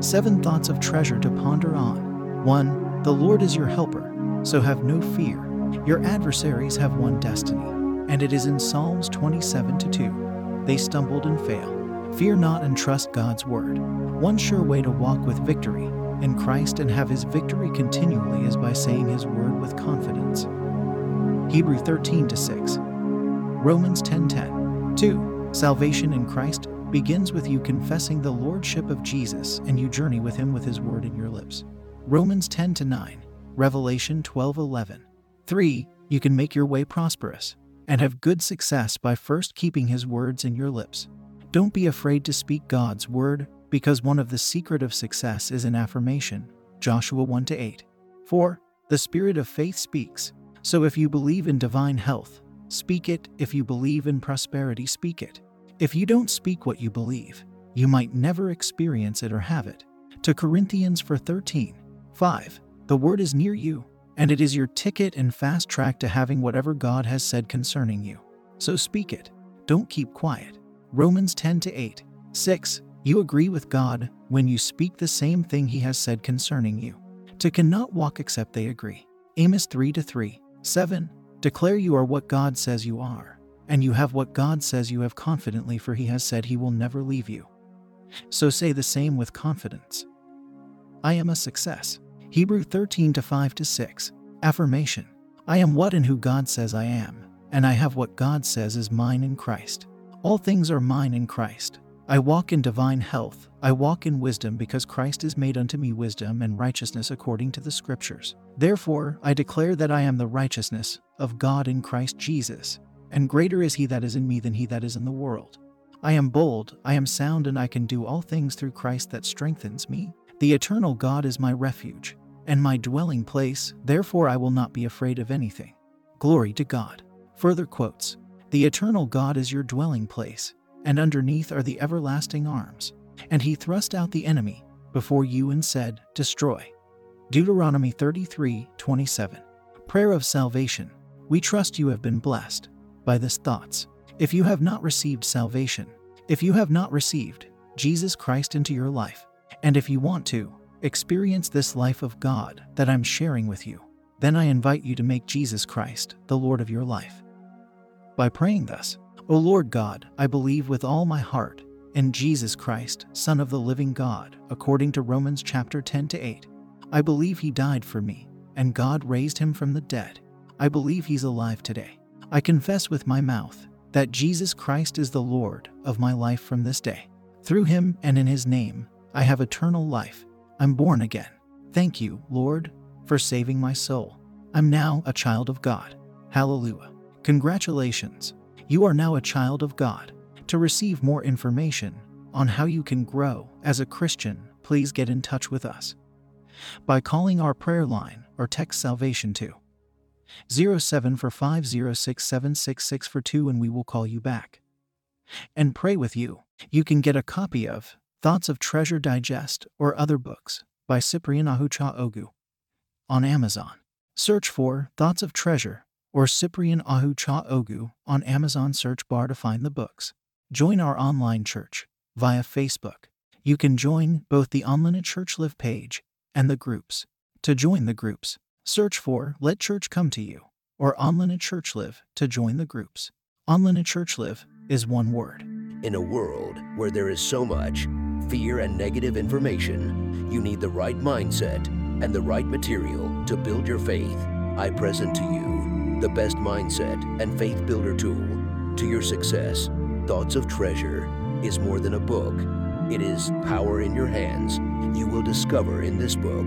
Seven thoughts of treasure to ponder on. 1. The Lord is your helper, so have no fear. Your adversaries have one destiny, and it is in Psalms 27 2. They stumbled and failed. Fear not and trust God's word. One sure way to walk with victory in Christ and have his victory continually is by saying his word with confidence. Hebrew 13 6. Romans 10 10. 2. Salvation in Christ begins with you confessing the lordship of Jesus and you journey with him with his word in your lips. Romans 10 to 9. Revelation 12 11. 3. You can make your way prosperous and have good success by first keeping his words in your lips. Don't be afraid to speak God's word, because one of the secret of success is an affirmation. Joshua 1 to 8. 4. The spirit of faith speaks. So if you believe in divine health, speak it. If you believe in prosperity, speak it. If you don't speak what you believe, you might never experience it or have it. To Corinthians for 13. 5. The word is near you, and it is your ticket and fast track to having whatever God has said concerning you. So speak it. Don't keep quiet. Romans 10 to 8. 6. You agree with God when you speak the same thing he has said concerning you. Two cannot walk except they agree. Amos 3 to 3. 7. Declare you are what God says you are, and you have what God says you have confidently, for he has said he will never leave you. So say the same with confidence. I am a success. Hebrew 13 to 5 to 6. Affirmation I am what and who God says I am, and I have what God says is mine in Christ. All things are mine in Christ. I walk in divine health. I walk in wisdom because Christ is made unto me wisdom and righteousness according to the Scriptures. Therefore, I declare that I am the righteousness of God in Christ Jesus, and greater is he that is in me than he that is in the world. I am bold, I am sound, and I can do all things through Christ that strengthens me. The eternal God is my refuge and my dwelling place, therefore I will not be afraid of anything. Glory to God. Further quotes the eternal God is your dwelling place, and underneath are the everlasting arms. And he thrust out the enemy before you and said, Destroy. Deuteronomy 33 27. Prayer of Salvation. We trust you have been blessed by this thoughts. If you have not received salvation, if you have not received Jesus Christ into your life, and if you want to experience this life of God that I'm sharing with you, then I invite you to make Jesus Christ the Lord of your life by praying thus O Lord God, I believe with all my heart in Jesus Christ, Son of the living God, according to Romans chapter 10 to 8. I believe he died for me, and God raised him from the dead. I believe he's alive today. I confess with my mouth that Jesus Christ is the Lord of my life from this day. Through him and in his name, I have eternal life. I'm born again. Thank you, Lord, for saving my soul. I'm now a child of God. Hallelujah. Congratulations, you are now a child of God. To receive more information on how you can grow as a Christian, please get in touch with us by calling our prayer line or text salvation to 07 for 506 for 2 and we will call you back and pray with you. You can get a copy of Thoughts of Treasure Digest or other books by Cyprian Ahucha Ogu on Amazon. Search for Thoughts of Treasure or Cyprian Ahucha Ogu on Amazon search bar to find the books. Join our online church via Facebook. You can join both the Online Church Live page and the groups. To join the groups, search for Let Church Come to You or Online at Church Live to join the groups. Online at Church Live is one word. In a world where there is so much fear and negative information, you need the right mindset and the right material to build your faith. I present to you the best mindset and faith builder tool to your success. Thoughts of Treasure is more than a book, it is power in your hands. You will discover in this book